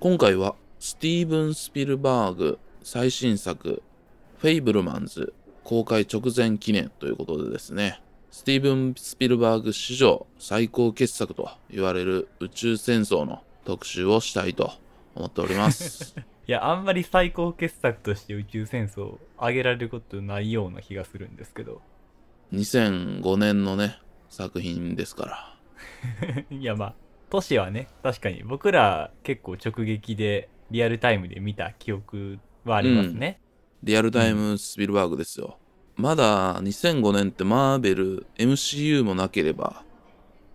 今回はスティーブン・スピルバーグ最新作フェイブルマンズ公開直前記念ということでですね、スティーブン・スピルバーグ史上最高傑作と言われる宇宙戦争の特集をしたいと思っております。いや、あんまり最高傑作として宇宙戦争を挙げられることないような気がするんですけど。2005年のね、作品ですから。いや、まあ、年はね、確かに僕ら結構直撃でリアルタイムで見た記憶はありますね。リアルタイムスピルバーグですよ。まだ2005年ってマーベル MCU もなければ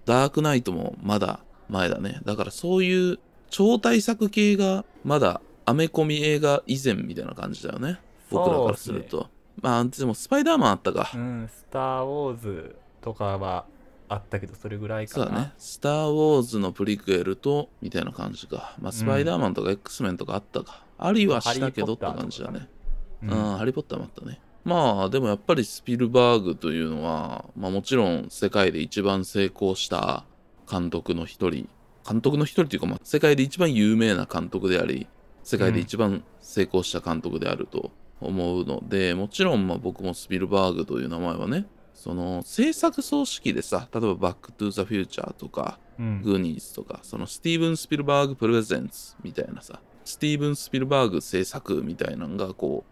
ダークナイトもまだ前だね。だからそういう超大作系がまだアメコミ映画以前みたいな感じだよね。僕らからすると。まあでもスパイダーマンあったか。うん、スター・ウォーズとかはあったけど、それぐらいかな。そうだね。スター・ウォーズのプリクエルとみたいな感じか。まあスパイダーマンとか X メンとかあったか。ありはしたけどって感じだね。ううんん、ハリー・ポッターもあったね。まあ、でもやっぱりスピルバーグというのは、まあもちろん世界で一番成功した監督の一人、監督の一人というか、まあ世界で一番有名な監督であり、世界で一番成功した監督であると思うので、もちろんまあ僕もスピルバーグという名前はね、その制作総指揮でさ、例えばバック・トゥ・ザ・フューチャーとか、うんグーニーズとか、そのスティーブン・スピルバーグ・プレゼンツみたいなさ、スティーブン・スピルバーグ制作みたいなのがこ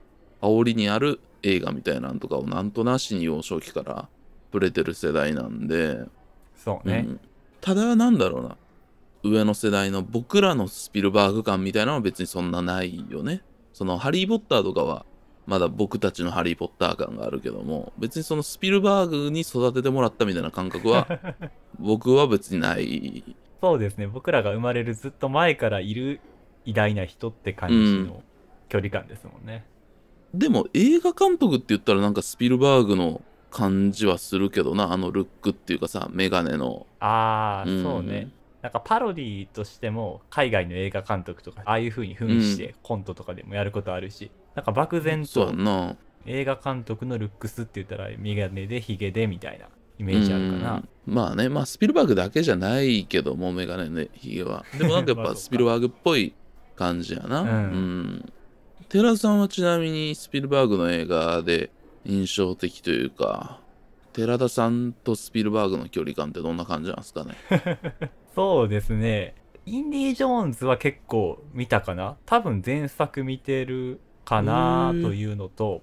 う、煽りにある映画みたいなんとかをなんとなしに幼少期から触れてる世代なんで、そうね。うんただなんだろうな、上の世代の僕らのスピルバーグ感みたいなのは別にそんなないよね。そのハリー・ポッターとかはまだ僕たちのハリー・ポッター感があるけども、別にそのスピルバーグに育ててもらったみたいな感覚は 僕は別にないそうですね。僕らが生まれるずっと前からいる偉大な人って感じの距離感ですもんね。でも映画監督って言ったらなんかスピルバーグの感じはするけどなあのルックっていうかさメガネのああ、うんそうね。なんかパロディとしても海外の映画監督とかああいう風に扮してコントとかでもやることあるし、なんか漠然と映画監督のルックスって言ったらメガネでヒゲでみたいなイメージあるかな。うん。まあねまあスピルバーグだけじゃないけどもメガネねヒゲは。でもなんかやっぱスピルバーグっぽい感じやな。うん。うん。寺さんはちなみにスピルバーグの映画で印象的というか寺田さんとスピルバーグの距離感ってどんな感じなんですかね？そうですね。インディ・ジョーンズは結構見たかな。多分前作見てるかなというのと、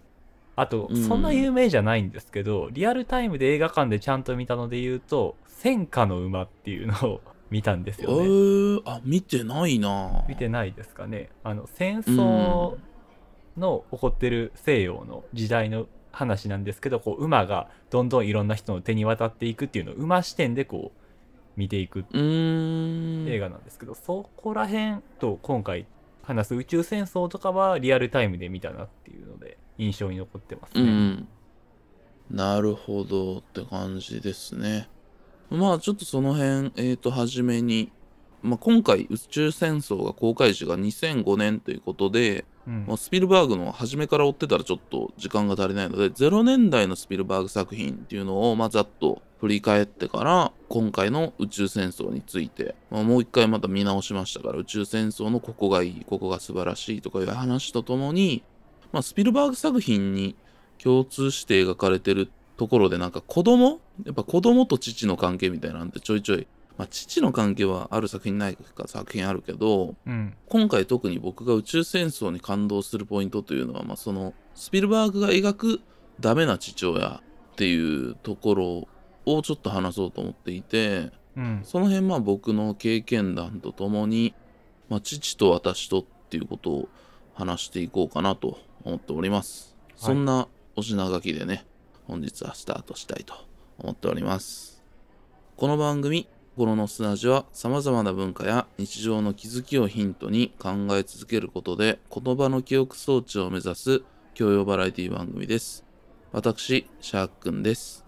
あとう、んそんな有名じゃないんですけど、リアルタイムで映画館でちゃんと見たので言うと、戦火の馬っていうのを 見たんですえよね。ー、あ見てないな見てないですかね。あの、戦争の起こってる西洋の時代の話なんですけど、こう、馬がどんどんいろんな人の手に渡っていくっていうのを馬視点でこう、見ていく映画なんですけど、そこら辺と今回話す宇宙戦争とかはリアルタイムで見たなっていうので印象に残ってますね。うん。なるほどって感じですね。まあちょっとその辺、えっ、と、初めに、まあ、今回宇宙戦争が公開時が2005年ということで、うん。まあ、スピルバーグの初めから追ってたらちょっと時間が足りないので、0年代のスピルバーグ作品っていうのを、まあ、ざっと振り返ってから、今回の宇宙戦争について、まあ、もう一回また見直しましたから、宇宙戦争のここがいい、ここが素晴らしいとかいう話とともに、まあ、スピルバーグ作品に共通して描かれてるところでなんか子供？やっぱ子供と父の関係みたいなんてちょいちょい、まあ、父の関係はある作品ないか作品あるけどうん。今回特に僕が宇宙戦争に感動するポイントというのは、まあ、そのスピルバーグが描くダメな父親っていうところをちょっと話そうと思っていてうん。その辺まあ僕の経験談とともに、まあ、父と私とっていうことを話していこうかなと思っております。そんなお品書きでね、本日はスタートしたいと思っております。この番組、心の砂地は様々な文化や日常の気づきをヒントに考え続けることで言葉の記憶装置を目指す教養バラエティ番組です。私、シャークくんです。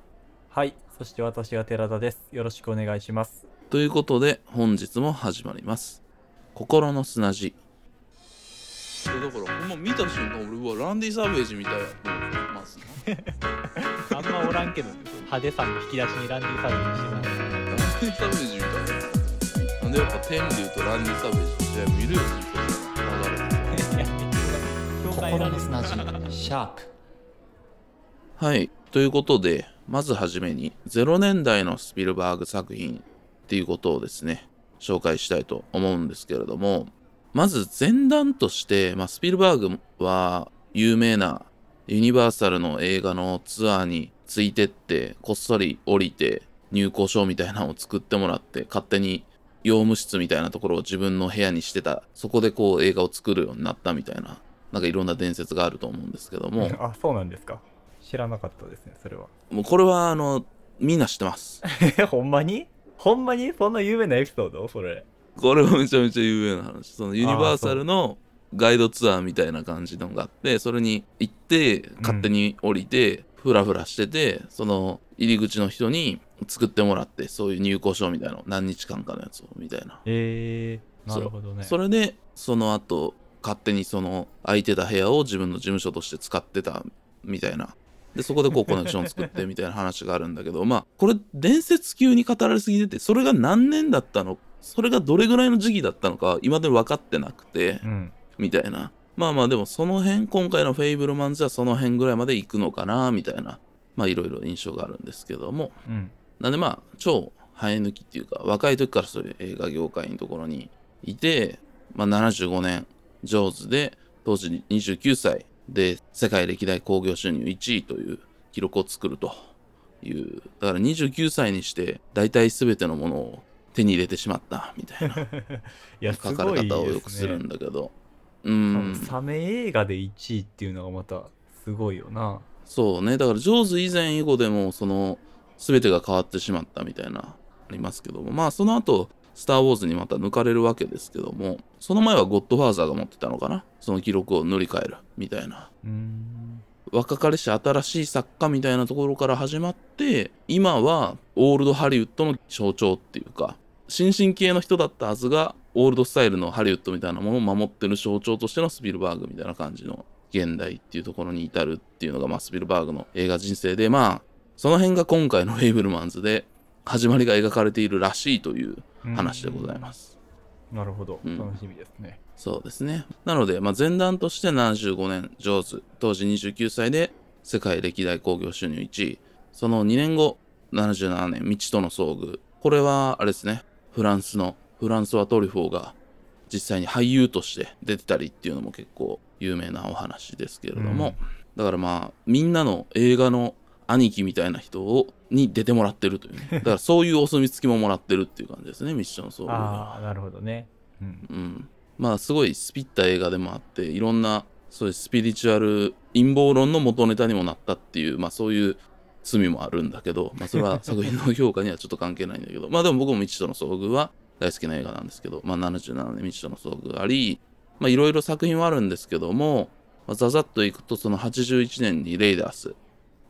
はい。そして私が寺田です。よろしくお願いします。ということで本日も始まります心の砂地だからほんま見た瞬間俺はランディ・サーベージみたいやと思います あんまおらんけど、派手さの引き出しにランディサービスしてない。ン・サベージみたいな。なんでやっぱ天で言うとランディ・サベージって見るよね、流れて。心の砂地、シャープ。はい。ということで、まずはじめに0年代のスピルバーグ作品っていうことをですね、紹介したいと思うんですけれども、まず前段として、まあ、スピルバーグは有名なユニバーサルの映画のツアーについてって、こっそり降りて、入校証みたいなのを作ってもらって、勝手に用務室みたいなところを自分の部屋にしてた、そこでこう映画を作るようになったみたいな、なんかいろんな伝説があると思うんですけども、あそうなんですか。知らなかったですねそれは。もうこれはあの、みんな知ってます。え ほんまに？ほんまに？そんな有名なエピソード？それ。これはめちゃめちゃ有名な話。そのユニバーサルのガイドツアーみたいな感じのがあって、それに行って、勝手に降りて、ふらふらしてて、その入り口の人に作ってもらって、そういう入校証みたいなの、何日間かのやつを、みたいな。えー、なるほどねそれで、その後、勝手にその空いてた部屋を自分の事務所として使ってたみたいな。で、そこでこうコネクション作って みたいな話があるんだけど、まあ、これ伝説級に語られすぎてて、それが何年だったのそれがどれぐらいの時期だったのか、今でも分かってなくて、うんみたいな。まあまあ、でもその辺、今回のフェイブルマンズはその辺ぐらいまで行くのかな、みたいな。まあ、いろいろ印象があるんですけども。うんなんでまあ、超生え抜きっていうか、若い時からそういう映画業界のところにいて、まあ75年、ジョーズで、当時29歳で世界歴代興行収入1位という記録を作るという。だから29歳にして、大体全てのものを手に入れてしまったみたいな いやす書かれ方をよくするんだけど。サメ映画で1位っていうのがまたすごいよなそうね。だから、ジョーズ以前以後でも、その、全てが変わってしまったみたいな、ありますけども。まあ、その後、スター・ウォーズにまた抜かれるわけですけども、その前はゴッドファーザーが持ってたのかな？その記録を塗り替える、みたいな。うーん若かりし新しい作家みたいなところから始まって、今はオールドハリウッドの象徴っていうか、新進系の人だったはずが、オールドスタイルのハリウッドみたいなものを守ってる象徴としてのスピルバーグみたいな感じの現代っていうところに至るっていうのが、まあ、スピルバーグの映画人生で、まあ、その辺が今回のフェイブルマンズで始まりが描かれているらしいという話でございます。なるほどうん楽しみですね、そうですね。なので、まあ、前段として75年、ジョーズ、当時29歳で世界歴代興行収入1位。その2年後、77年、未知との遭遇。これは、あれですね、フランスの、フランスはトリフォーが実際に俳優として出てたりっていうのも結構有名なお話ですけれども、だからまあ、みんなの映画の兄貴みたいな人をに出てもらってるというね。だからそういうお墨付きももらってるっていう感じですね、ミッション遭遇が。ああなるほどね。うん。うん、まあすごいスピった映画でもあっていろんなそういうスピリチュアル陰謀論の元ネタにもなったっていうまあそういう罪もあるんだけど、まあ、それは作品の評価にはちょっと関係ないんだけど。まあでも僕も未知との遭遇は大好きな映画なんですけど、まあ、77年未知との遭遇がありまあいろいろ作品はあるんですけども、まあ、ざざっといくとその81年にレイダース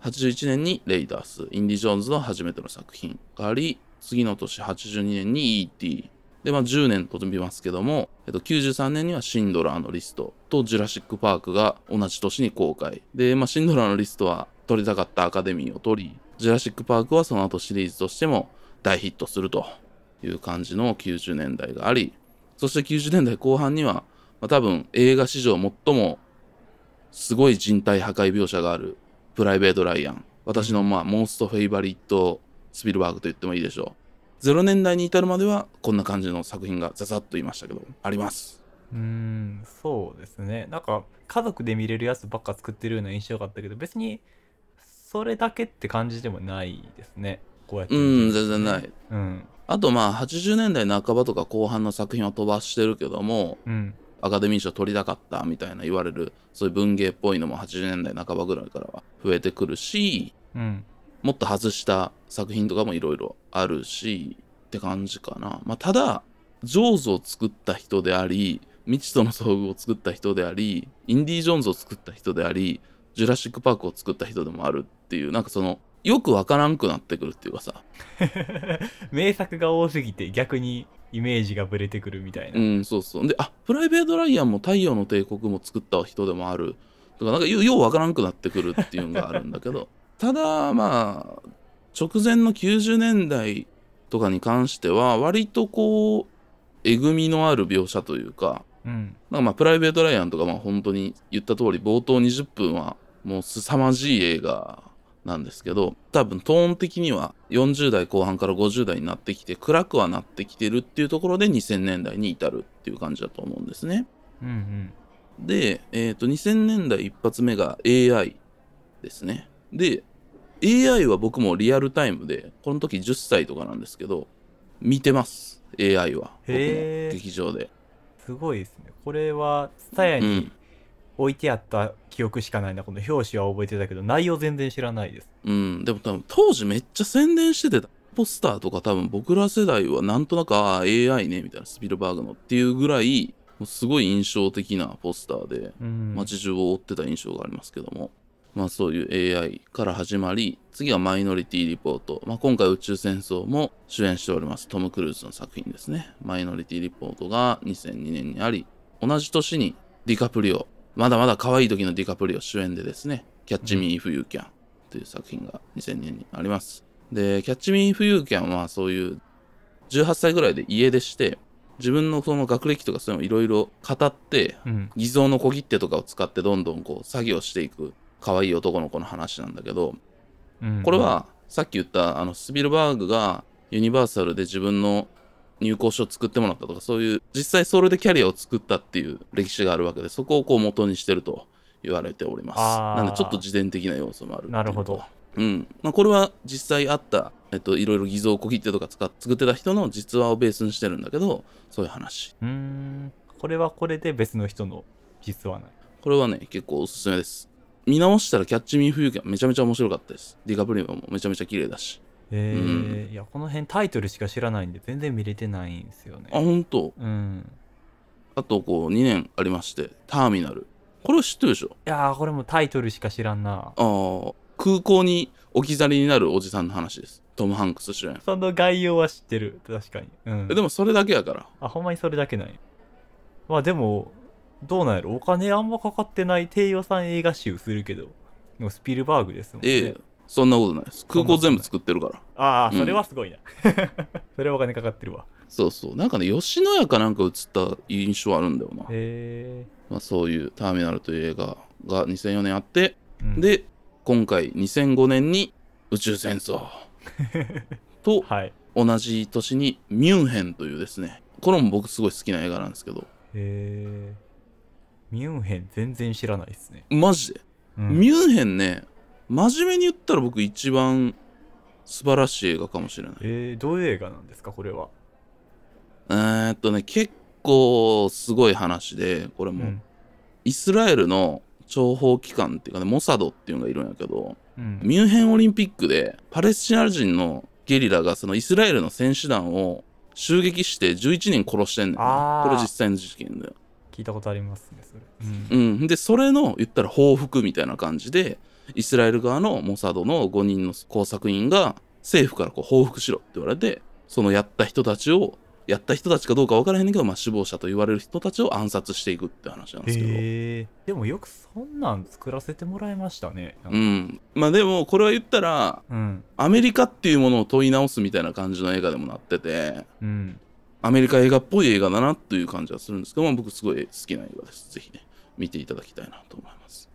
81年にレイダースインディ・ジョーンズの初めての作品があり次の年82年に E.T. で、まあ、10年飛びますけども、えっと、93年にはシンドラーのリストとジュラシック・パークが同じ年に公開。で、まあ、シンドラーのリストは取りたかったアカデミーを取り、ジュラシック・パークはその後シリーズとしても大ヒットするという感じの90年代があり、そして90年代後半には、まあ、多分映画史上最もすごい人体破壊描写があるプライベート・ライアン。私のまあモーストフェイバリットスピルバーグと言ってもいいでしょう。0年代に至るまではこんな感じの作品がざざっと言いましたけど、あります。うーんそうですねなんか家族で見れるやつばっか作ってるような印象があったけど別にそれだけって感じでもないですねこうやってうん、全然ない。うんあとまあ80年代半ばとか後半の作品は飛ばしてるけども、うんアカデミー賞取りたかったみたいな言われる、そういう文芸っぽいのも80年代半ばぐらいからは増えてくるし、うんもっと外した作品とかもいろいろあるし、って感じかな。まあ、ただ、ジョーズを作った人であり、未知との遭遇を作った人であり、インディ・ージョーンズを作った人であり、ジュラシック・パークを作った人でもあるっていう、なんかその、よくわからんくなってくるっていうかさ、名作が多すぎて逆にイメージがブレてくるみたいな、うん、そうそう。で、あ、プライベート・ライアンも太陽の帝国も作った人でもある。とか、なんかよようわからんくなってくるっていうのがあるんだけど、ただ、まあ、直前の90年代とかに関しては、割とこう、えぐみのある描写というか、うんなんかまあプライベート・ライアンとかまあ本当に言った通り冒頭20分はもう凄まじい映画なんですけど多分トーン的には40代後半から50代になってきて暗くはなってきてるっていうところで2000年代に至るっていう感じだと思うんですね。うんうんで、えっ、と2000年代一発目が AI ですね。で AI は僕もリアルタイムでこの時10歳とかなんですけど見てます AI は僕も劇場で。すごいですねこれは TSUTAYA にうん置いてあった記憶しかないな。この表紙は覚えてたけど内容全然知らないです。うん、でも多分当時めっちゃ宣伝しててポスターとか多分僕ら世代はなんとなくああ AI ねみたいなスピルバーグのっていうぐらいもうすごい印象的なポスターでうん。街中を追ってた印象がありますけども、まあそういう AI から始まり次はマイノリティリポート、まあ、今回宇宙戦争も主演しておりますトム・クルーズの作品ですね。マイノリティリポートが2002年にあり同じ年にディカプリオまだまだ可愛い時のディカプリオ主演でですねキャッチ・ミー・イフ・ユー・キャンという作品が2000年にあります。でキャッチ・ミー・イフ・ユー・キャンはそういう18歳ぐらいで家出して自分のその学歴とかそういうのをいろいろ語ってうん。偽造の小切手とかを使ってどんどんこう作業していく可愛い男の子の話なんだけどうん。これはさっき言ったあのスピルバーグがユニバーサルで自分の入校書を作ってもらったとかそういう実際それでキャリアを作ったっていう歴史があるわけでそこをこう元にしてると言われております。なんでちょっと自伝的な要素もあるなるほど。うん。まあ、これは実際あった、えっと、いろいろ偽造小切手とか使っ作ってた人の実話をベースにしてるんだけどそういう話。うーん。これはこれで別の人の実はないこれはね、結構おすすめです。見直したらキャッチミーフューキャンめちゃめちゃ面白かったです。ディカプリオもめちゃめちゃ綺麗だし。えー。いやこの辺タイトルしか知らないんで全然見れてないんですよね。あ、ほんとうん。あとこう2年ありまして、ターミナル。これは知ってるでしょ？いやーこれもタイトルしか知らんな。あー空港に置き去りになるおじさんの話です。トム・ハンクス主演。その概要は知ってる。確かに。うん。えでもそれだけやから。あほんまにそれだけない。まあでもどうなんやろ。お金あんまかかってない低予算映画集するけど。スピルバーグですもんね。ええそんなことないです。空港全部作ってるから。うん。ああそれはすごいな、それはお金かかってるわ。そうそう。なんかね、吉野家かなんか映った印象あるんだよな。へまあ、そういうターミナルという映画が2004年あって、え、うん、で、今回2005年に宇宙戦争。とはい。同じ年にミュンヘンというですね、これも僕すごい好きな映画なんですけど、へえ。ミュンヘン全然知らないですね、マジで、うん。ミュンヘンね、真面目に言ったら僕一番素晴らしい映画かもしれない。えー、どういう映画なんですか？これは。えーっとね、結構すごい話で、これも、うん。イスラエルの諜報機関っていうかね、モサドっていうのがいるんやけど、うん。ミュンヘンオリンピックでパレスチナ人のゲリラがそのイスラエルの選手団を襲撃して11人殺してんね。んこれ実際の事件だよ。聞いたことありますねそれ、うん。うん。で、それの言ったら報復みたいな感じで、イスラエル側のモサドの5人の工作員が政府からこう報復しろって言われて、そのやった人たちを、やった人たちかどうか分からへんねんけど、まあ、死亡者と言われる人たちを暗殺していくって話なんですけど。へえでもよくそんなん作らせてもらいましたねうん。まあでも、これは言ったら、うんアメリカっていうものを問い直すみたいな感じの映画でもなってて、うんアメリカ映画っぽい映画だなという感じはするんですけど、まあ、僕すごい好きな映画です。ぜひね、見ていただきたいなと思います。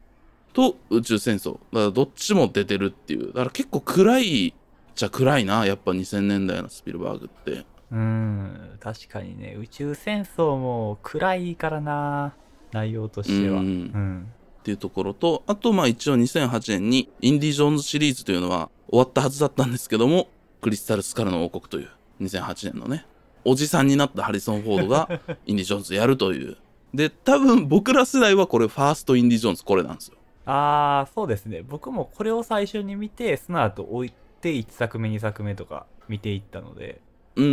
と、宇宙戦争。だからどっちも出てるっていう。だから結構暗いっちゃ暗いな、やっぱ2000年代のスピルバーグって。うん確かにね宇宙戦争も暗いからな内容としてはううんんっていうところと、あとまあ一応2008年にインディ・ジョーンズシリーズというのは終わったはずだったんですけども、クリスタル・スカルの王国という2008年のね、おじさんになったハリソン・フォードが インディ・ジョーンズやるという。で、多分僕ら世代はこれファーストインディ・ジョーンズこれなんですよ。ああそうですね僕もこれを最初に見てその後追いで1作目2作目とか見ていったのでうー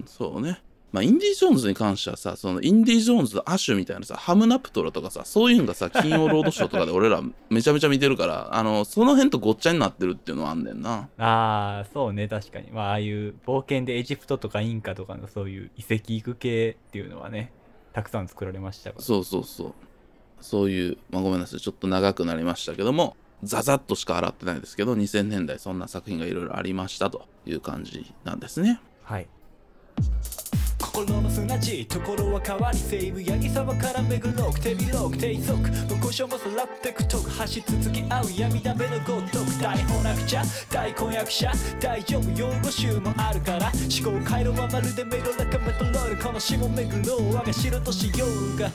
ん、そうね。まあ、インディ・ジョーンズに関してはさ、そのインディ・ジョーンズのアッシュみたいなさ、ハムナプトラとかさ、そういうのがさ、金曜ロードショーとかで 俺らめちゃめちゃ見てるから、あの、その辺とごっちゃになってるっていうのはあんねんな。ああそうね確かにまあああいう冒険でエジプトとかインカとかのそういう遺跡行く系っていうのはねたくさん作られましたからそうそうそう。そういう、まあ、ごめんなさい、ちょっと長くなりましたけども、ザザッとしか洗ってないですけど、2000年代そんな作品がいろいろありましたという感じなんですね。はい。心の砂地ところは変わり西武八木沢から目黒く手広く低速無故障もさらってくとく走り続き合う闇だめのごとく大本なくちゃ大婚約者大丈夫用語集もあるから思考回路はまるでメロラカメトロールこの下目黒我が城としようが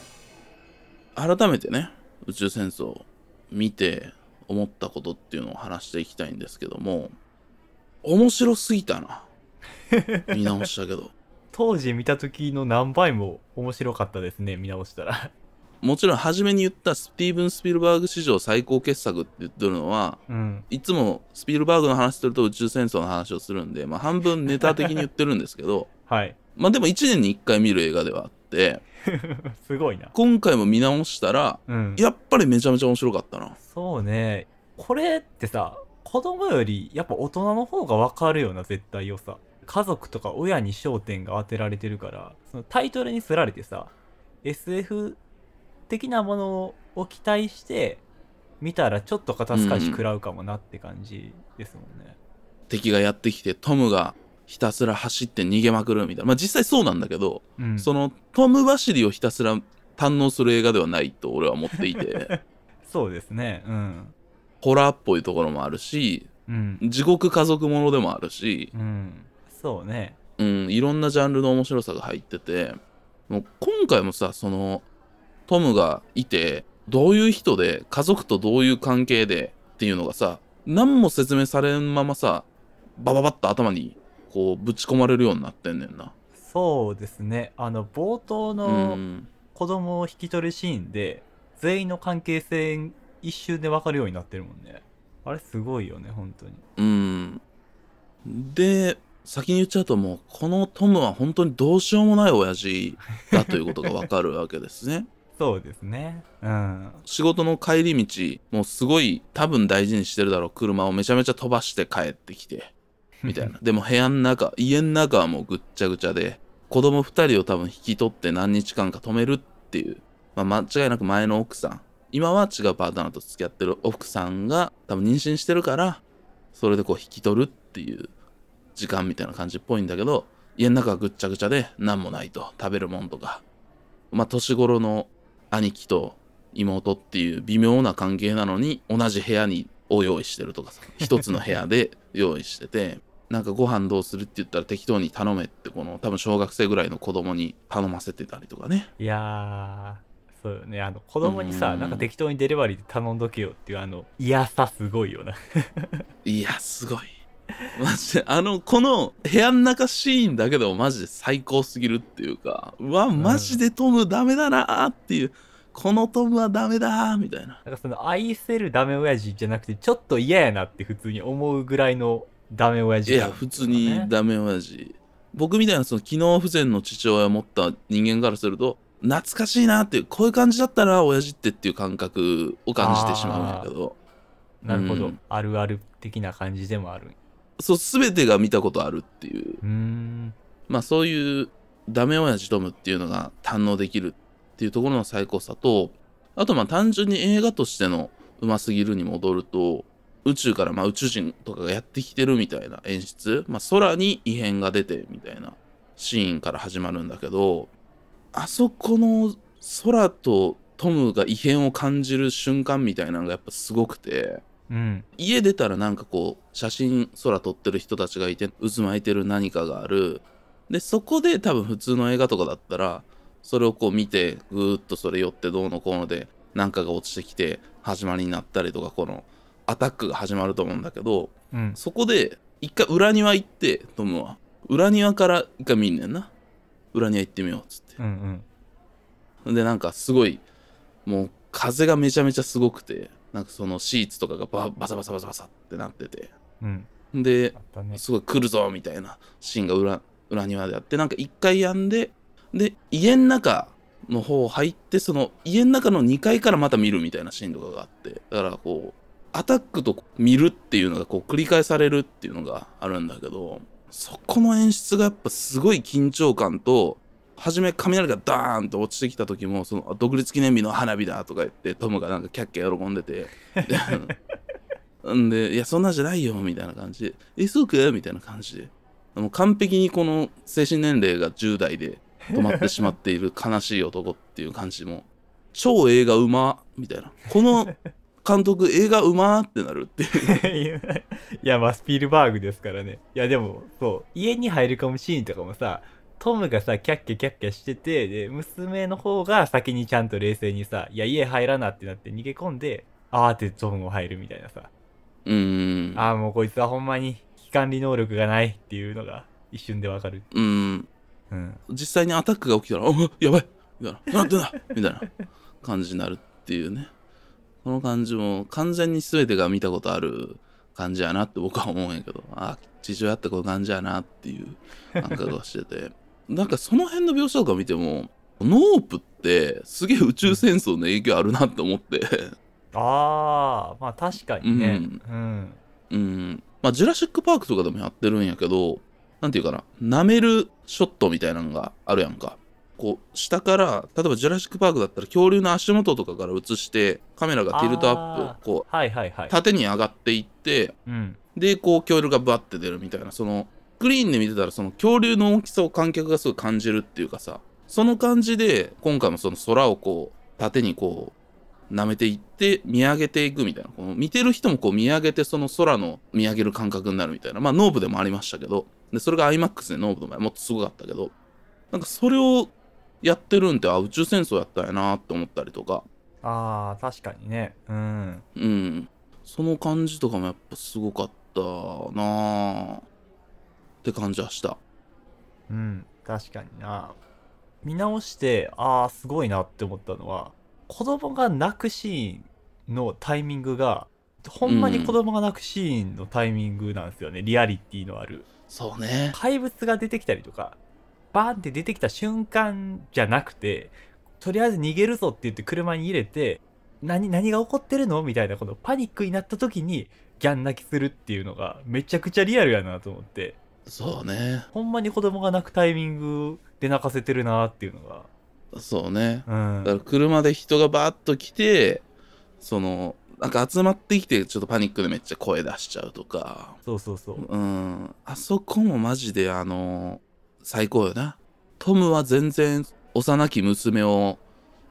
改めてね宇宙戦争を見て思ったことっていうのを話していきたいんですけども面白すぎたな。見直したけど。当時見た時の何倍も面白かったですね見直したら。もちろん初めに言ったスティーブン・スピルバーグ史上最高傑作って言ってるのはうん。いつもスピルバーグの話すると宇宙戦争の話をするんで、まあ、半分ネタ的に言ってるんですけどはい。まあでも1年に1回見る映画ではあって すごいな。今回も見直したらうん。やっぱりめちゃめちゃ面白かったな。そうね。これってさ子供よりやっぱ大人の方が分かるような絶対良さ。家族とか親に焦点が当てられてるからそのタイトルにすられてさ SF 的なものを期待して見たらちょっと肩透かし食らうかもなって感じですもんね、敵がやってきてトムがひたすら走って逃げまくるみたいな。まあ実際そうなんだけど、うん、そのトム走りをひたすら堪能する映画ではないと俺は思っていて。そうですね。うん。ホラーっぽいところもあるしうん。地獄家族ものでもあるし、うん。そうね。うん、いろんなジャンルの面白さが入っててもう今回もさそのトムがいてどういう人で家族とどういう関係でっていうのがさ何も説明されんままさバババッと頭にこうぶち込まれるようになってんねんな。そうですね。あの冒頭うのん。子供を引き取るシーンで全員の関係性一瞬で分かるようになってるもんね。あれすごいよね本当に。うん。で、先に言っちゃうともう、このトムは本当にどうしようもない親父だということがわかるわけですね。そうですね。うん。仕事の帰り道、もうすごい多分大事にしてるだろう。車をめちゃめちゃ飛ばして帰ってきて、みたいな。でも部屋の中、家の中はもうぐっちゃぐちゃで、子供二人を多分引き取って何日間か止めるっていう、まあ、間違いなく前の奥さん、今は違うパートナーと付き合ってる奥さんが多分妊娠してるから、それでこう引き取るっていう時間みたいな感じっぽいんだけど、家の中はぐっちゃぐちゃで何もないと、食べるもんとか。まあ年頃の兄貴と妹っていう微妙な関係なのに同じ部屋にを用意してるとかさ一つの部屋で用意しててなんかご飯どうするって言ったら適当に頼めってこの多分小学生ぐらいの子供に頼ませてたりとかね。いやーそうよね。あの子供にさうん。なんか適当にデリバリーで頼んどけよっていうあの嫌さすごいよな。いやすごい。マジであのこの部屋の中シーンだけでもマジで最高すぎるっていうかうわマジでトムダメだなーっていうこのトムはダメだーみたいな。なんかその愛せるダメ親父じゃなくてちょっと嫌やなって普通に思うぐらいのダメ親い父感や普通にダメ親父。僕みたいなその機能不全の父親を持った人間からすると懐かしいなっていうこういう感じだったら親父ってっていう感覚を感じてしまうんやけど。なるほど、うん。あるある的な感じでもある。そう全てが見たことあるっていう。うまあそういうダメ親父トムっていうのが堪能できるっていうところの最高さとあとまあ単純に映画としてのうますぎるに戻ると宇宙からまあ宇宙人とかがやってきてるみたいな演出、まあ、空に異変が出てみたいなシーンから始まるんだけどあそこの空とトムが異変を感じる瞬間みたいなのがやっぱすごくてうん。家出たらなんかこう写真空撮ってる人たちがいて渦巻いてる何かがある。でそこで多分普通の映画とかだったらそれをこう見てぐーっとそれ寄ってどうのこうので何かが落ちてきて始まりになったりとかこのアタックが始まると思うんだけどうん。そこで一回裏庭行ってトムは。裏庭から一回見んねんな。裏庭行ってみようっつって。うんうん。でなんかすごいもう風がめちゃめちゃすごくてなんかそのシーツとかがババサバサバサバサってなってて。うん。でね。すごい来るぞみたいなシーンが裏裏庭であってなんか一回やんでで家の中の方入ってその家の中の2階からまた見るみたいなシーンとかがあって。だからこうアタックと見るっていうのがこう繰り返されるっていうのがあるんだけどそこの演出がやっぱすごい緊張感と初め雷がダーンと落ちてきた時もその独立記念日の花火だとか言ってトムがなんかキャッキャ喜んでて。ん で「いやそんなんじゃないよ」みたいな感じで「えそうか?」みたいな感じで。もう完璧にこの精神年齢が10代で止まってしまっている悲しい男っていう感じも。超映画うまみたいな。この監督映画うまってなるっていう。いやまあスピルバーグですからね。いやでもそう。家に入り込むシーンとかもさトムがさキャッキャキャッキャしててで娘の方が先にちゃんと冷静にさ「いや家入らな」ってなって逃げ込んであーってトムも入るみたいなさ。うーん。ああもうこいつはほんまに危機管理能力がないっていうのが一瞬でわかる。うん。うん。実際にアタックが起きたら「おやばい!」みたいな「なんてんだ!」みたいな感じになるっていうねこの感じも完全に全てが見たことある感じやなって僕は思うんやけど。あ父親ってこういう感じやなっていう感覚がしてて。なんかその辺の描写とか見てもノープってすげえ宇宙戦争の影響あるなって思って。ああまあ確かにね。うん、うん。まあジュラシック・パークとかでもやってるんやけどなんていうかな。舐めるショットみたいなのがあるやんかこう下から例えばジュラシック・パークだったら恐竜の足元とかから映してカメラがティルトアッあプこはいはいはい。う縦に上がっていってうん。でこう恐竜がバッて出るみたいなそのスクリーンで見てたらその恐竜の大きさを観客がすごい感じるっていうかさその感じで今回もその空をこう縦にこう舐めていって見上げていくみたいな。この見てる人もこう見上げてその空の見上げる感覚になるみたいなまあノーブでもありましたけどでそれが IMAX でノーブの場合もっとすごかったけどなんかそれをやってるんってあ宇宙戦争やったんやなって思ったりとか。ああ確かにね。うん。うん。その感じとかもやっぱすごかったなあって感じはした。うん確かにな。見直してああすごいなって思ったのは子供が泣くシーンのタイミングがほんまに子供が泣くシーンのタイミングなんですよね、リアリティのある。そうね。怪物が出てきたりとかバーンって出てきた瞬間じゃなくてとりあえず逃げるぞって言って車に入れて何何が起こってるのみたいなこのパニックになった時にギャン泣きするっていうのがめちゃくちゃリアルやなと思って。そうね。ほんまに子供が泣くタイミングで泣かせてるなっていうのが。そうね。うん。だから車で人がバーッと来てそのなんか集まってきてちょっとパニックでめっちゃ声出しちゃうとか。そうそうそう。うん。あそこもマジであの最高よな。トムは全然幼き娘を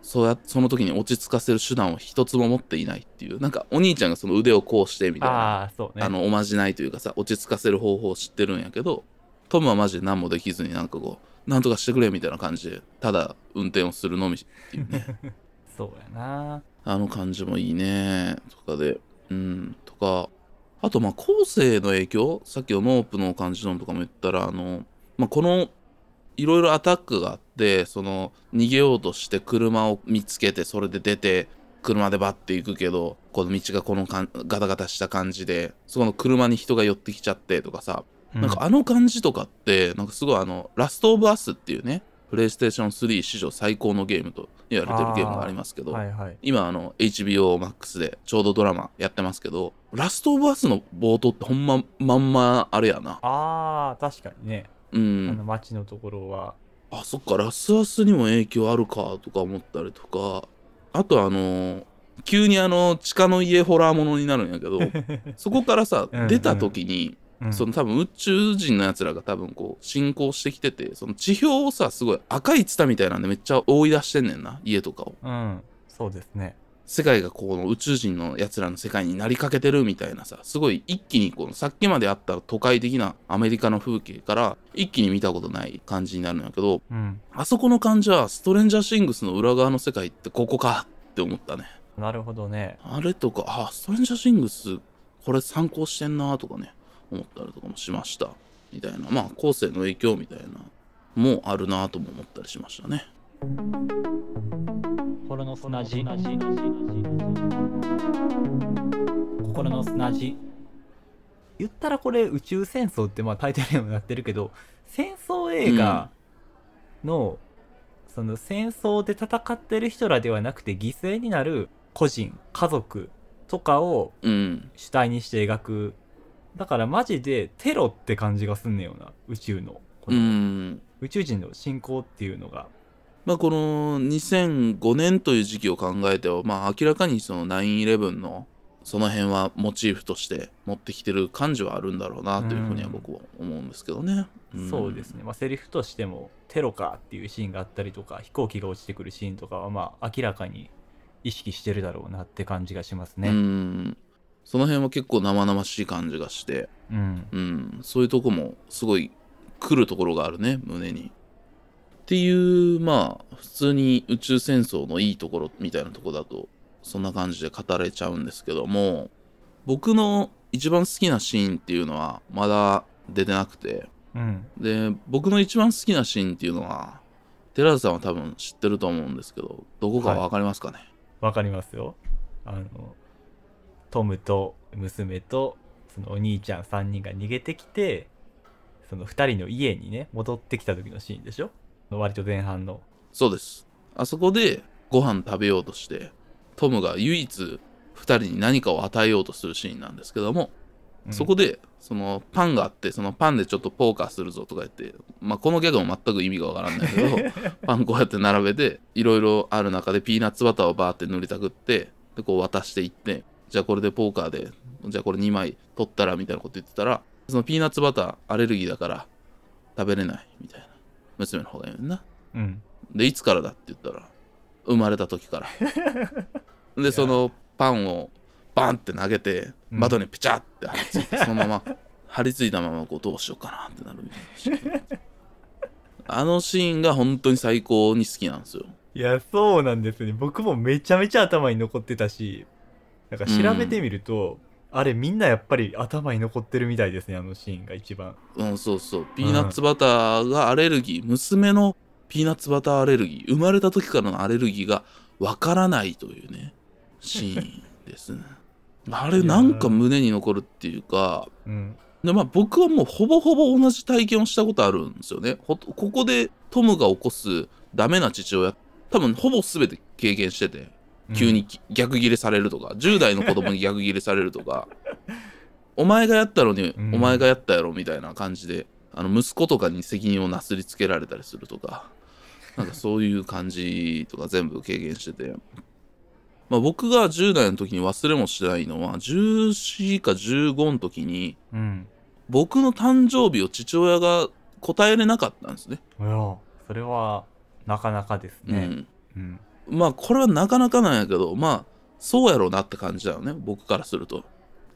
そうやその時に落ち着かせる手段を一つも持っていないっていう。なんかお兄ちゃんがその腕をこうしてみたいなああそうね。あのおまじないというかさ落ち着かせる方法を知ってるんやけどトムはマジで何もできずになんかこうなんとかしてくれみたいな感じでただ運転をするのみっていうね。そうやな。あの感じもいいね。とかでうん。とかあとまあ後世の影響？さっきのノープの感じのとかも言ったらあの、まあ、このいろいろアタックがあってその逃げようとして車を見つけてそれで出て車でバッて行くけどこの道がこのかんガタガタした感じでそこの車に人が寄ってきちゃってとかさ。なんかあの感じとかって、なんかすごいあの、ラストオブアスっていうね、プレイステーション3史上最高のゲームと言われてるゲームがありますけど、はいはい。今あの、HBO Max でちょうどドラマやってますけど、ラストオブアスの冒頭ってほんま、まんまあれやな。あー確かにね、うあのん。街のところは。あ、そっか、ラスアスにも影響あるかとか思ったりとか、あとあの、急にあの、地下の家ホラーものになるんやけど、そこからさうん、出た時に、うん。その多分宇宙人のやつらが多分こう進行してきててその地表をさすごい赤いツタみたいなんでめっちゃ追い出してんねんな家とかを。うん。そうですね世界がこの宇宙人のやつらの世界になりかけてるみたいなさすごい一気にこのさっきまであった都会的なアメリカの風景から一気に見たことない感じになるんやけどうん。あそこの感じはストレンジャーシングスの裏側の世界ってここかって思ったね。なるほどね。あれとかあストレンジャーシングスこれ参考してんなとかね思ったりとかもしました。みたいな。まあ後世の影響みたいなもあるなとも思ったりしましたね心の砂地。心の砂地。言ったらこれ宇宙戦争ってまあタイトルにもなってるけど戦争映画の、その戦争で戦ってる人らではなくて犠牲になる個人家族とかをうん。主体にして描く。だからマジでテロって感じがすんねんよな宇宙の。こうのん。宇宙人の侵攻っていうのがまあこの2005年という時期を考えてはまあ明らかにその9-11のその辺はモチーフとして持ってきてる感じはあるんだろうなというふうには僕は思うんですけどね。ん。そうですね、まあ、セリフとしてもテロかっていうシーンがあったりとか飛行機が落ちてくるシーンとかはまあ明らかに意識してるだろうなって感じがしますうね。ん。その辺は結構生々しい感じがして、うん、うん、そういうとこもすごい来るところがあるね胸に。っていうまあ普通に宇宙戦争のいいところみたいなところだとそんな感じで語れちゃうんですけども僕の一番好きなシーンっていうのはまだ出てなくて。うん、で僕の一番好きなシーンっていうのは寺田さんは多分知ってると思うんですけどどこかわかりますかね、わかりますよ。あのトムと娘とそのお兄ちゃん3人が逃げてきてその2人の家にね戻ってきた時のシーンでしょ？割と前半の。そうです。あそこでご飯食べようとしてトムが唯一2人に何かを与えようとするシーンなんですけども、うん。そこでそのパンがあってそのパンでちょっとポーカーするぞとか言って、まあ、このギャグも全く意味がわからんないけど パンこうやって並べていろいろある中でピーナッツバターをバーって塗りたくってでこう渡していってじゃあこれでポーカーでじゃあこれ2枚取ったらみたいなこと言ってたらそのピーナッツバターアレルギーだから食べれないみたいな娘の方が言うねんな。うん。でいつからだって言ったら生まれた時から。でそのパンをバンって投げてうん。窓にペチャって貼り付いて、そのまま張り付いたままこうどうしようかなってなるみたいな。あのシーンが本当に最高に好きなんですよ。いやそうなんですね。僕もめちゃめちゃ頭に残ってたしなんか調べてみると、あれみんなやっぱり頭に残ってるみたいですねあのシーンが一番。うんそうそう。ピーナッツバターがアレルギー、娘のピーナッツバターアレルギー。生まれた時からのアレルギーがわからないというねシーンですね。あれなんか胸に残るっていうかうん。でまあ僕はもうほぼほぼ同じ体験をしたことあるんですよね。ほここでトムが起こすダメな父親多分ほぼ全て経験してて急にき逆ギレされるとか10代の子供に逆ギレされるとか お前がやったのにうんお前がやったやろみたいな感じであの息子とかに責任をなすりつけられたりするとかなんかそういう感じとか全部経験してて。まあ、僕が10代の時に忘れもしないのは14か15の時にうん僕の誕生日を父親が答えれなかったんですね。いやそれはなかなかですねうん。うんまあこれはなかなかなんやけどまあそうやろうなって感じだよね。僕からすると。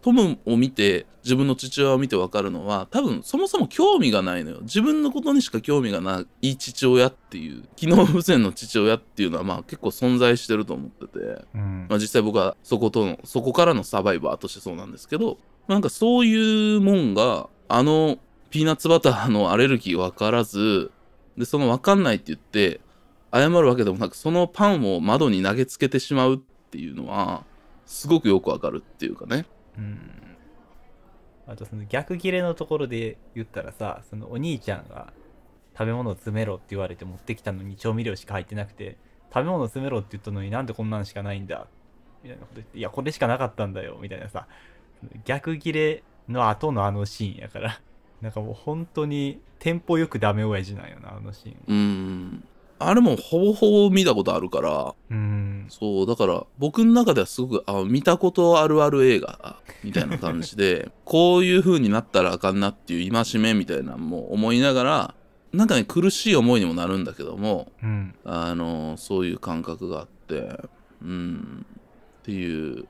トムを見て自分の父親を見て分かるのは多分そもそも興味がないのよ。自分のことにしか興味がない父親っていう機能不全の父親っていうのはまあ結構存在してると思ってて、うん。まあ、実際僕はそことのそこからのサバイバーとしてそうなんですけどなんかそういうもんがあのピーナッツバターのアレルギー分からずでその分かんないって言って謝るわけでもなくそのパンを窓に投げつけてしまうっていうのはすごくよくわかるっていうかね。うん。あとその逆切れのところで言ったらさそのお兄ちゃんが食べ物を詰めろって言われて持ってきたのに調味料しか入ってなくて食べ物詰めろって言ったのになんでこんなんしかないんだみたいなこと言っていやこれしかなかったんだよみたいなさ逆切れの後のあのシーンやからなんかもう本当にテンポよくダメ親父なんよなあのシーンうんあれもほぼほぼ見たことあるからうん。そうだから僕の中ではすごくあ見たことあるある映画みたいな感じで こういう風になったらあかんなっていう戒めみたいなのも思いながらなんかね苦しい思いにもなるんだけどもうん。あのそういう感覚があってうん。っていう。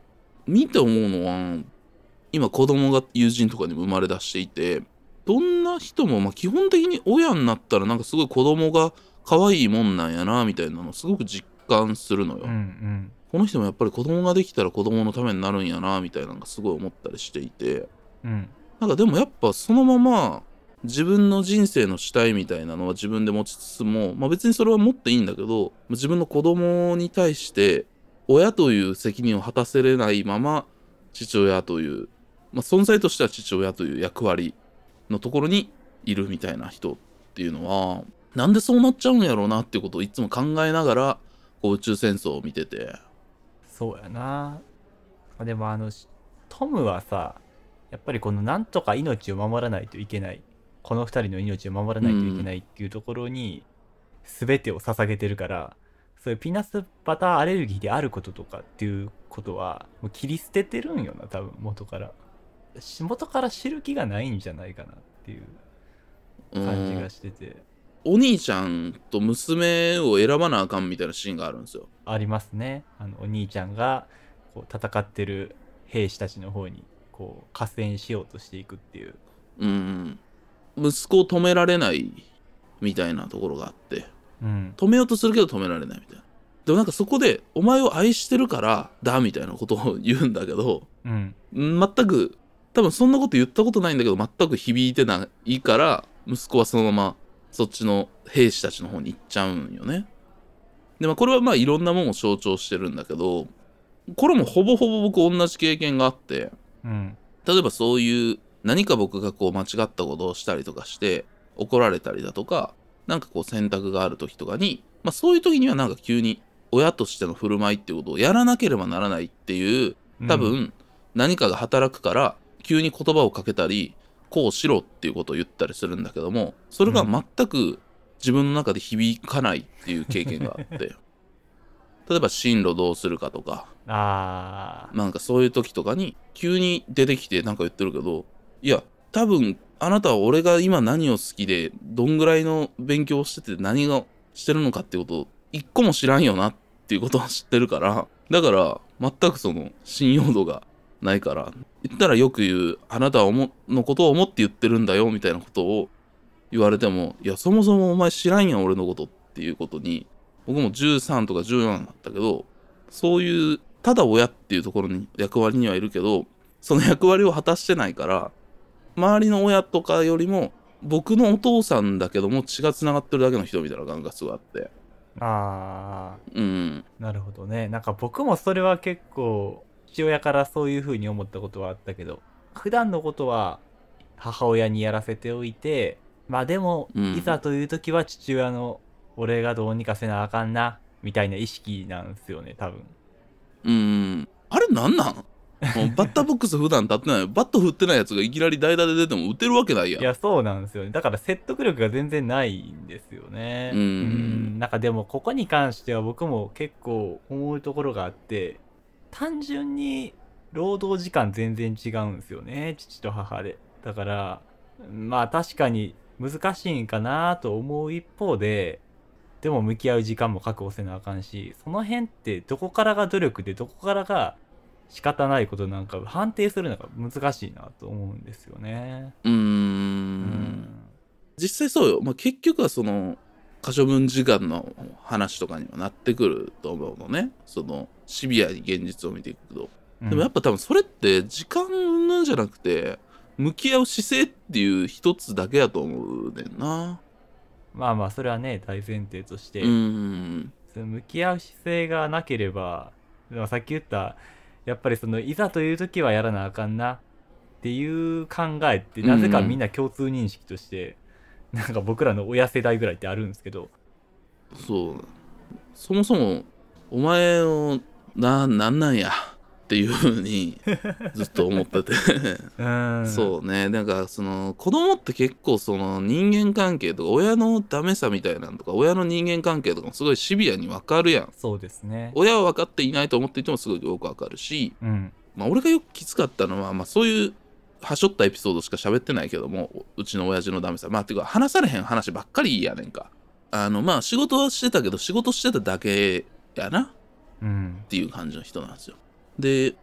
見て思うのは今子供が友人とかにも生まれ出していてどんな人も、まあ、基本的に親になったらなんかすごい子供が可愛いもんなんやなみたいなのをすごく実感するのよ。うんうん。この人もやっぱり子供ができたら子供のためになるんやなみたいなのがすごい思ったりしていて。うん。なんかでもやっぱそのまま自分の人生の主体みたいなのは自分で持ちつつも、まあ、別にそれは持っていいんだけど自分の子供に対して親という責任を果たせれないまま父親という、まあ、存在としては父親という役割のところにいるみたいな人っていうのはなんでそうなっちゃうんやろうなっていうことをいつも考えながらこう宇宙戦争を見てて。そうやな。あでもあのしトムはさやっぱりこのなんとか命を守らないといけない。この2人の命を守らないといけないっていうところに全てを捧げてるからそういうピーナッツバターアレルギーであることとかっていうことはもう切り捨ててるんよな多分元から。し元から知る気がないんじゃないかなっていう感じがしてて、お兄ちゃんと娘を選ばなあかんみたいなシーンがあるんですよ。ありますねあのお兄ちゃんがこう戦ってる兵士たちの方にこう合戦しようとしていくっていううん。息子を止められないみたいなところがあって、うん止めようとするけど止められないみたいな。でもなんかそこで、お前を愛してるからだみたいなことを言うんだけど、うん全く、多分そんなこと言ったことないんだけど、全く響いてないから、息子はそのままそっちの兵士たちの方に行っちゃうんよね。で、まあこれはまあいろんなものを象徴してるんだけど、これもほぼほぼ僕同じ経験があって、うん例えばそういう何か僕がこう間違ったことをしたりとかして怒られたりだとかなんかこう選択がある時とかに、まあ、そういう時にはなんか急に親としての振る舞いっていうことをやらなければならないっていう多分何かが働くから急に言葉をかけたりこうしろっていうことを言ったりするんだけどもそれが全く自分の中で響かないっていう経験があって。例えば進路どうするかとかああなんかそういう時とかに急に出てきてなんか言ってるけどいや多分あなたは俺が今何を好きでどんぐらいの勉強をしてて何がしてるのかってことを一個も知らんよなっていうことは知ってるからだから全くその信用度がないから言ったらよく言うあなたはのことを思って言ってるんだよみたいなことを言われてもいやそもそもお前知らんやん俺のことっていうことに僕も13とか14だったけどそういうただ親っていうところに役割にはいるけどその役割を果たしてないから周りの親とかよりも僕のお父さんだけども血がつながってるだけの人みたいな感覚があって。ああうん。なるほどね。なんか僕もそれは結構父親からそういう風に思ったことはあったけど普段のことは母親にやらせておいてまあでも、うん。いざという時は父親の俺がどうにかせなあかんなみたいな意識なんですよね多分。うんあれなんなん？もうバッターボックス普段立ってない。バット振ってないやつがいきなり代打で出ても打てるわけないやん。いやそうなんですよね。だから説得力が全然ないんですよね。うん。なんかでもここに関しては僕も結構思うところがあって単純に労働時間全然違うんですよね父と母で。だからまあ確かに難しいんかなと思う一方ででも向き合う時間も確保せなあかんしその辺ってどこからが努力でどこからが仕方ないことなんか判定するのが難しいなと思うんですよね。うーん。うん。実際そうよ、まあ、結局はその可処分時間の話とかにはなってくると思うのね。そのシビアに現実を見ていくと。でもやっぱ多分それって時間なんじゃなくて向き合う姿勢っていう一つだけやと思うねんな。まあまあそれはね大前提として、うーん。その向き合う姿勢がなければでもさっき言ったやっぱりそのいざという時はやらなあかんなっていう考えってなぜかみんな共通認識として、なんか僕らの親世代ぐらいってあるんですけど。そう。そもそもお前をななんなんやっていうふうに ずっと思ってて。うん。そうね。なんかその子供って結構その人間関係とか親のダメさみたいなのとか親の人間関係とかもすごいシビアに分かるやん。そうですね。親は分かっていないと思っていてもすごいよく分かるし。うん。まあ俺がよくきつかったのはまあそういうはしょったエピソードしか喋ってないけどもうちの親父のダメさまあていうか話されへん話ばっかりやねんか。あのまあ仕事はしてたけど仕事してただけやな。うん。っていう感じの人なんですよ。で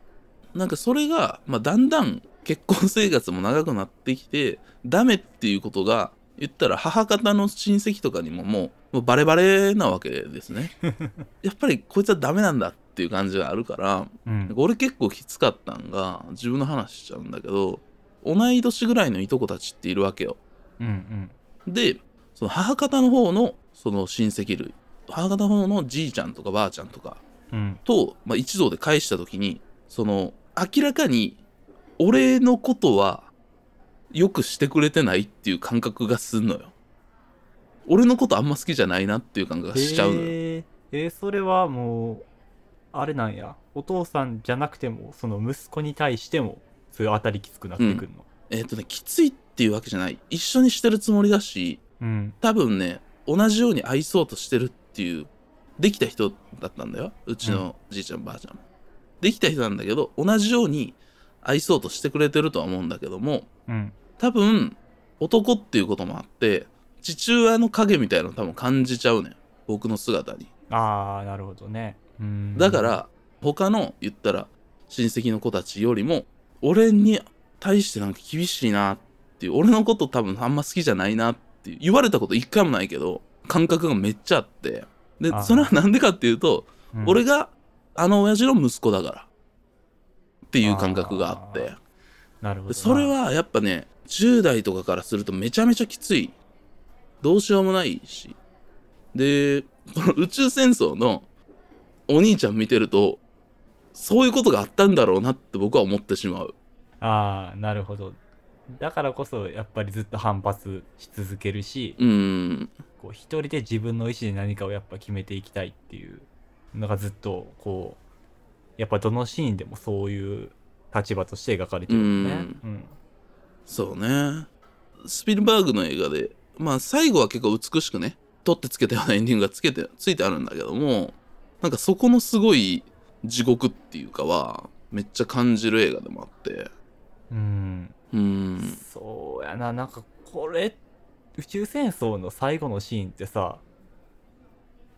なんかそれが、まあ、だんだん結婚生活も長くなってきてダメっていうことが言ったら母方の親戚とかにももうもうバレバレなわけですね。やっぱりこいつはダメなんだっていう感じがあるからうん。俺結構きつかったんが自分の話しちゃうんだけど同い年ぐらいのいとこたちっているわけよ。うんうん。でその母方の方のその親戚類母方の方のじいちゃんとかばあちゃんとかうん。と、まあ、一同で返した時にその明らかに俺のことはよくしてくれてないっていう感覚がすんのよ。俺のことあんま好きじゃないなっていう感覚がしちゃうのよ。えーそれはもうあれなんや。お父さんじゃなくてもその息子に対してもそういう当たりきつくなってくるの。えっ、とねきついっていうわけじゃない。一緒にしてるつもりだしうん。多分ね同じように愛そうとしてるっていうできた人だったんだよ。うちのじいちゃんばあちゃん。も、できた人なんだけど同じように愛そうとしてくれてるとは思うんだけどもうん。多分男っていうこともあって父親の影みたいなの多分感じちゃうねん。僕の姿に。ああなるほどね。うん。だから他の言ったら親戚の子たちよりも俺に対してなんか厳しいなっていう俺のこと多分あんま好きじゃないなっていう言われたこと一回もないけど感覚がめっちゃあって。でそれはなんでかっていうと、うん。俺があの親父の息子だからっていう感覚があって。なるほどそれはやっぱね10代とかからするとめちゃめちゃきつい。どうしようもないし。でこの宇宙戦争のお兄ちゃん見てるとそういうことがあったんだろうなって僕は思ってしまう。ああなるほど。だからこそやっぱりずっと反発し続けるしうーん。こう一人で自分の意思で何かをやっぱ決めていきたいっていうのがずっとこうやっぱどのシーンでもそういう立場として描かれてるよね。うん。そうね。スピルバーグの映画でまあ最後は結構美しくね取ってつけたようなエンディングがつけてついてあるんだけどもなんかそこのすごい地獄っていうかはめっちゃ感じる映画でもあって。うん。うーん。そうやな。なんかこれ宇宙戦争の最後のシーンってさ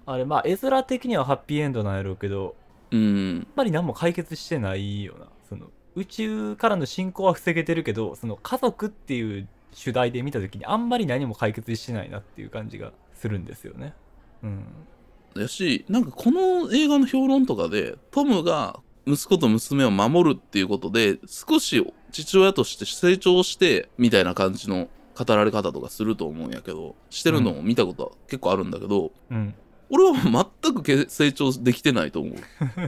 あれまあ絵面的にはハッピーエンドなんやろうけどうん。やっぱり何も解決してないよな。その宇宙からの侵攻は防げてるけどその家族っていう主題で見た時にあんまり何も解決してないなっていう感じがするんですよね。うんやしなんかこの映画の評論とかでトムが息子と娘を守るっていうことで少し父親として成長してみたいな感じの語られ方とかすると思うんやけどしてるのも見たことは結構あるんだけど、うん。俺は全くけ成長できてないと思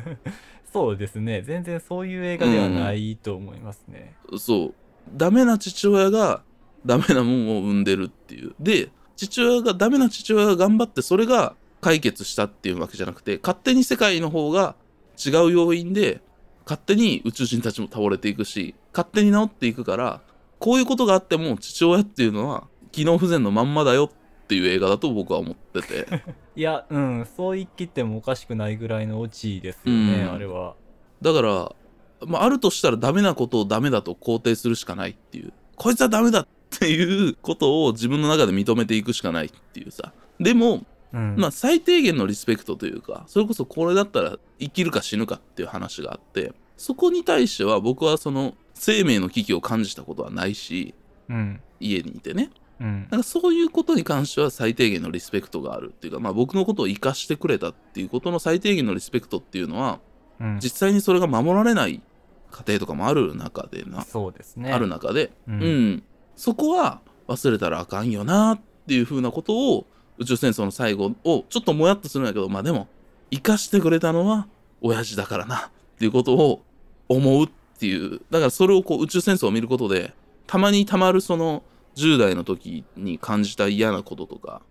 そうですね。全然そういう映画ではないと思いますね。うそう。ダメな父親がダメなもんを生んでるっていう。で父親がダメな父親が頑張ってそれが解決したっていうわけじゃなくて勝手に世界の方が違う要因で勝手に宇宙人たちも倒れていくし勝手に治っていくからこういうことがあっても父親っていうのは機能不全のまんまだよっていう映画だと僕は思ってて。いやうんそう言い切ってもおかしくないぐらいのオチですよね、うん。あれは。だから、まあ、あるとしたらダメなことをダメだと肯定するしかないっていう。こいつはダメだっていうことを自分の中で認めていくしかないっていうさ。でもうん。まあ最低限のリスペクトというかそれこそこれだったら生きるか死ぬかっていう話があってそこに対しては僕はその生命の危機を感じたことはないしうん。家にいてね。うん。なんかそういうことに関しては最低限のリスペクトがあるっていうかまあ僕のことを生かしてくれたっていうことの最低限のリスペクトっていうのはうん。実際にそれが守られない家庭とかもある中でな、そうですね。ある中で、ううん。ん、そこは忘れたらあかんよなっていう風なことを宇宙戦争の最後をちょっともやっとするんやけどまあでも生かしてくれたのは親父だからな。っていうことを思うっていう。だからそれをこう宇宙戦争を見ることでたまにたまるその10代の時に感じた嫌なこととか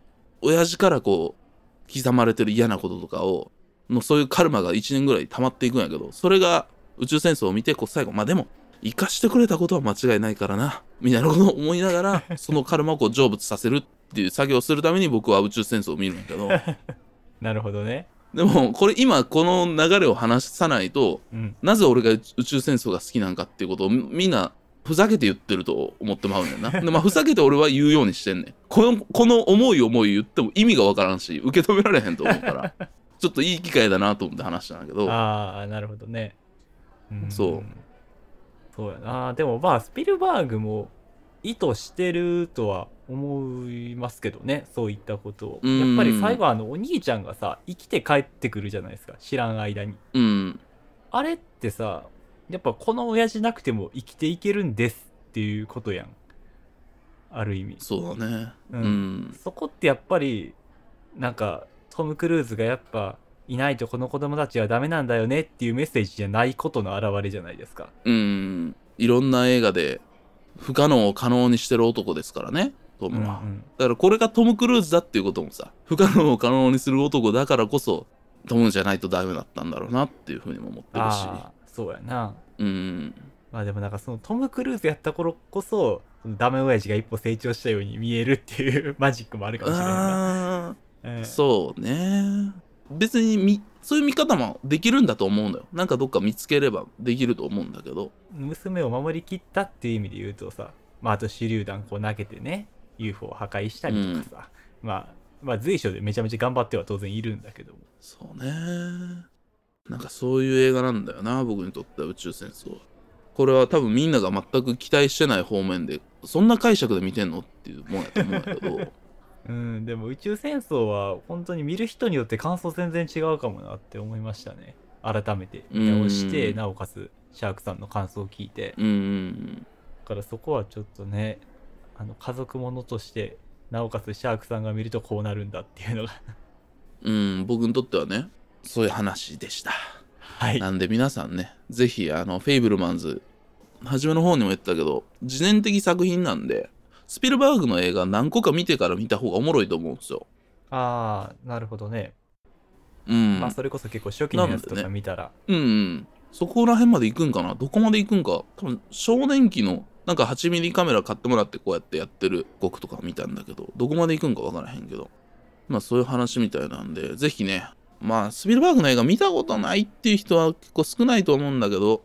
親父からこう刻まれてる嫌なこととかをのそういうカルマが1年ぐらい溜まっていくんやけどそれが宇宙戦争を見てこう最後まあでも生かしてくれたことは間違いないからなみたいなことを思いながらそのカルマをこう成仏させるっていう作業をするために僕は宇宙戦争を見るんやけど。なるほどね。でもこれ今この流れを話さないとうん。なぜ俺が宇宙戦争が好きなんかっていうことをみみんなふざけて言ってると思ってまうねんな。でまあふざけて俺は言うようにしてんねん。このこの思い思い言っても意味がわからんし受け止められへんと思うから。ちょっといい機会だなと思って話したんだけど。ああなるほどね、ん。そう。そうやな。でもまあスピルバーグも意図してるとは思いますけどねそういったことを。うん。やっぱり最後あのお兄ちゃんがさ生きて帰ってくるじゃないですか知らん間に。うん。あれってさやっぱこの親父なくても生きていけるんですっていうことやん。ある意味。そうだね。ううん。ん、そこってやっぱりなんかトム・クルーズがやっぱいないとこの子供たちはダメなんだよねっていうメッセージじゃないことの表れじゃないですか。うん、いろんな映画で不可能を可能にしてる男ですからねトムは、うんうん。だからこれがトム・クルーズだっていうこともさ不可能を可能にする男だからこそトムじゃないとダメだったんだろうなっていうふうにも思ってるし。そうやな。うん。まあでもなんかそのトム・クルーズやった頃こそダメ親父が一歩成長したように見えるっていうマジックもあるかもしれないな、あうん。ーそうね。別にみそういう見方もできるんだと思うのよ。なんかどっか見つければできると思うんだけど。娘を守りきったっていう意味で言うとさ、まあ、あと手榴弾こう投げてね UFO を破壊したりとかさ、まあまあ随所でめちゃめちゃ頑張っては当然いるんだけども。そうね。なんかそういう映画なんだよな僕にとっては宇宙戦争は。これは多分みんなが全く期待してない方面でそんな解釈で見てんのっていうもんやと思うんだけど。うんでも宇宙戦争は本当に見る人によって感想全然違うかもなって思いましたね。改めて見直してうん。なおかつシャークさんの感想を聞いて。うんうん。だからそこはちょっとねあの家族ものとしてなおかつシャークさんが見るとこうなるんだっていうのが。うん僕にとってはねそういう話でした。はい。なんで皆さんねぜひあのフェイブルマンズ初めの方にも言ったけど自伝的作品なんでスピルバーグの映画何個か見てから見た方がおもろいと思うんですよ。ああなるほどね、うん、まあそれこそ結構初期のやつとか見たら、うんうん。そこら辺まで行くんかな？どこまで行くんか？多分少年期のなんか8ミリカメラ買ってもらってこうやってやってる僕とか見たんだけどどこまで行くんか分からへんけど。まあそういう話みたいなんでぜひねまあスピルバーグの映画見たことないっていう人は結構少ないと思うんだけど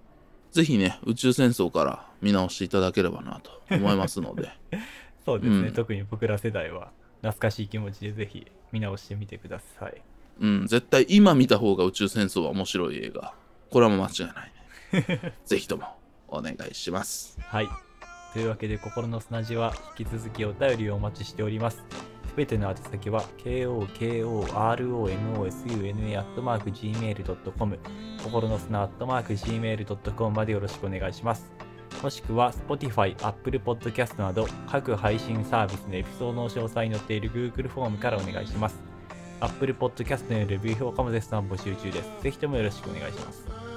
ぜひね宇宙戦争から見直していただければなと思いますので。そうですね、うん。特に僕ら世代は懐かしい気持ちでぜひ見直してみてください。うん絶対今見た方が宇宙戦争は面白い映画。これはもう間違いない。ね ぜひともお願いします。はい。というわけで、心の砂地は引き続きお便りをお待ちしております。すべての宛先は、kokoronosuna.gmail.com、心の砂 .gmail.com までよろしくお願いします。もしくは、Spotify、Apple Podcast など、各配信サービスのエピソードの詳細に載っている Google フォームからお願いします。Apple Podcast のレビュー評価も絶賛募集中です。ぜひともよろしくお願いします。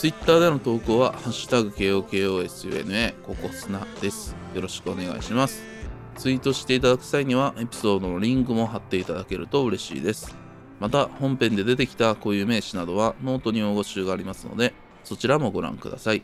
Twitter での投稿は、ハッシュタグ KOKOSUNA ココスナです。よろしくお願いします。ツイートしていただく際には、エピソードのリンクも貼っていただけると嬉しいです。また、本編で出てきた固有名詞などは、ノートに用語集がありますので、そちらもご覧ください。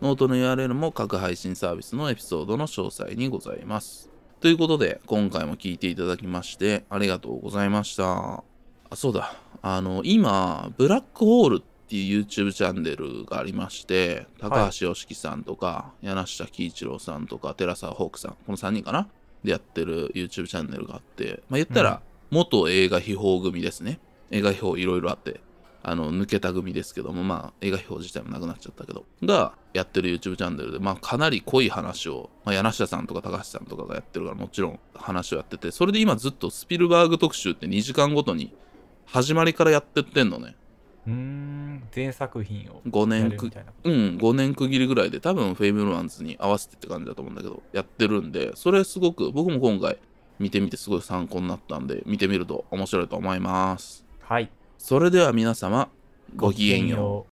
ノートの URL も各配信サービスのエピソードの詳細にございます。ということで、今回も聞いていただきまして、ありがとうございました。あ、そうだ。あの、今、ブラックホールってっていう YouTube チャンネルがありまして、高橋良樹さんとか、柳下喜一郎さんとか、寺沢ホークさん、この3人かな？でやってる YouTube チャンネルがあって、まあ、言ったら、元映画秘宝組ですね。映画秘宝いろいろあって、あの、抜けた組ですけども、まあ、映画秘宝自体もなくなっちゃったけど、がやってる YouTube チャンネルで、まあ、かなり濃い話を、まあ、柳下さんとか高橋さんとかがやってるから、もちろん話をやってて、それで今ずっとスピルバーグ特集って2時間ごとに始まりからやってってんのね。うーん、全作品を5や年く。うん、5年区切りぐらいで多分フェイブルマンズに合わせてって感じだと思うんだけどやってるんでそれすごく僕も今回見てみてすごい参考になったんで見てみると面白いと思いますはい。それでは皆様ごきげんようう。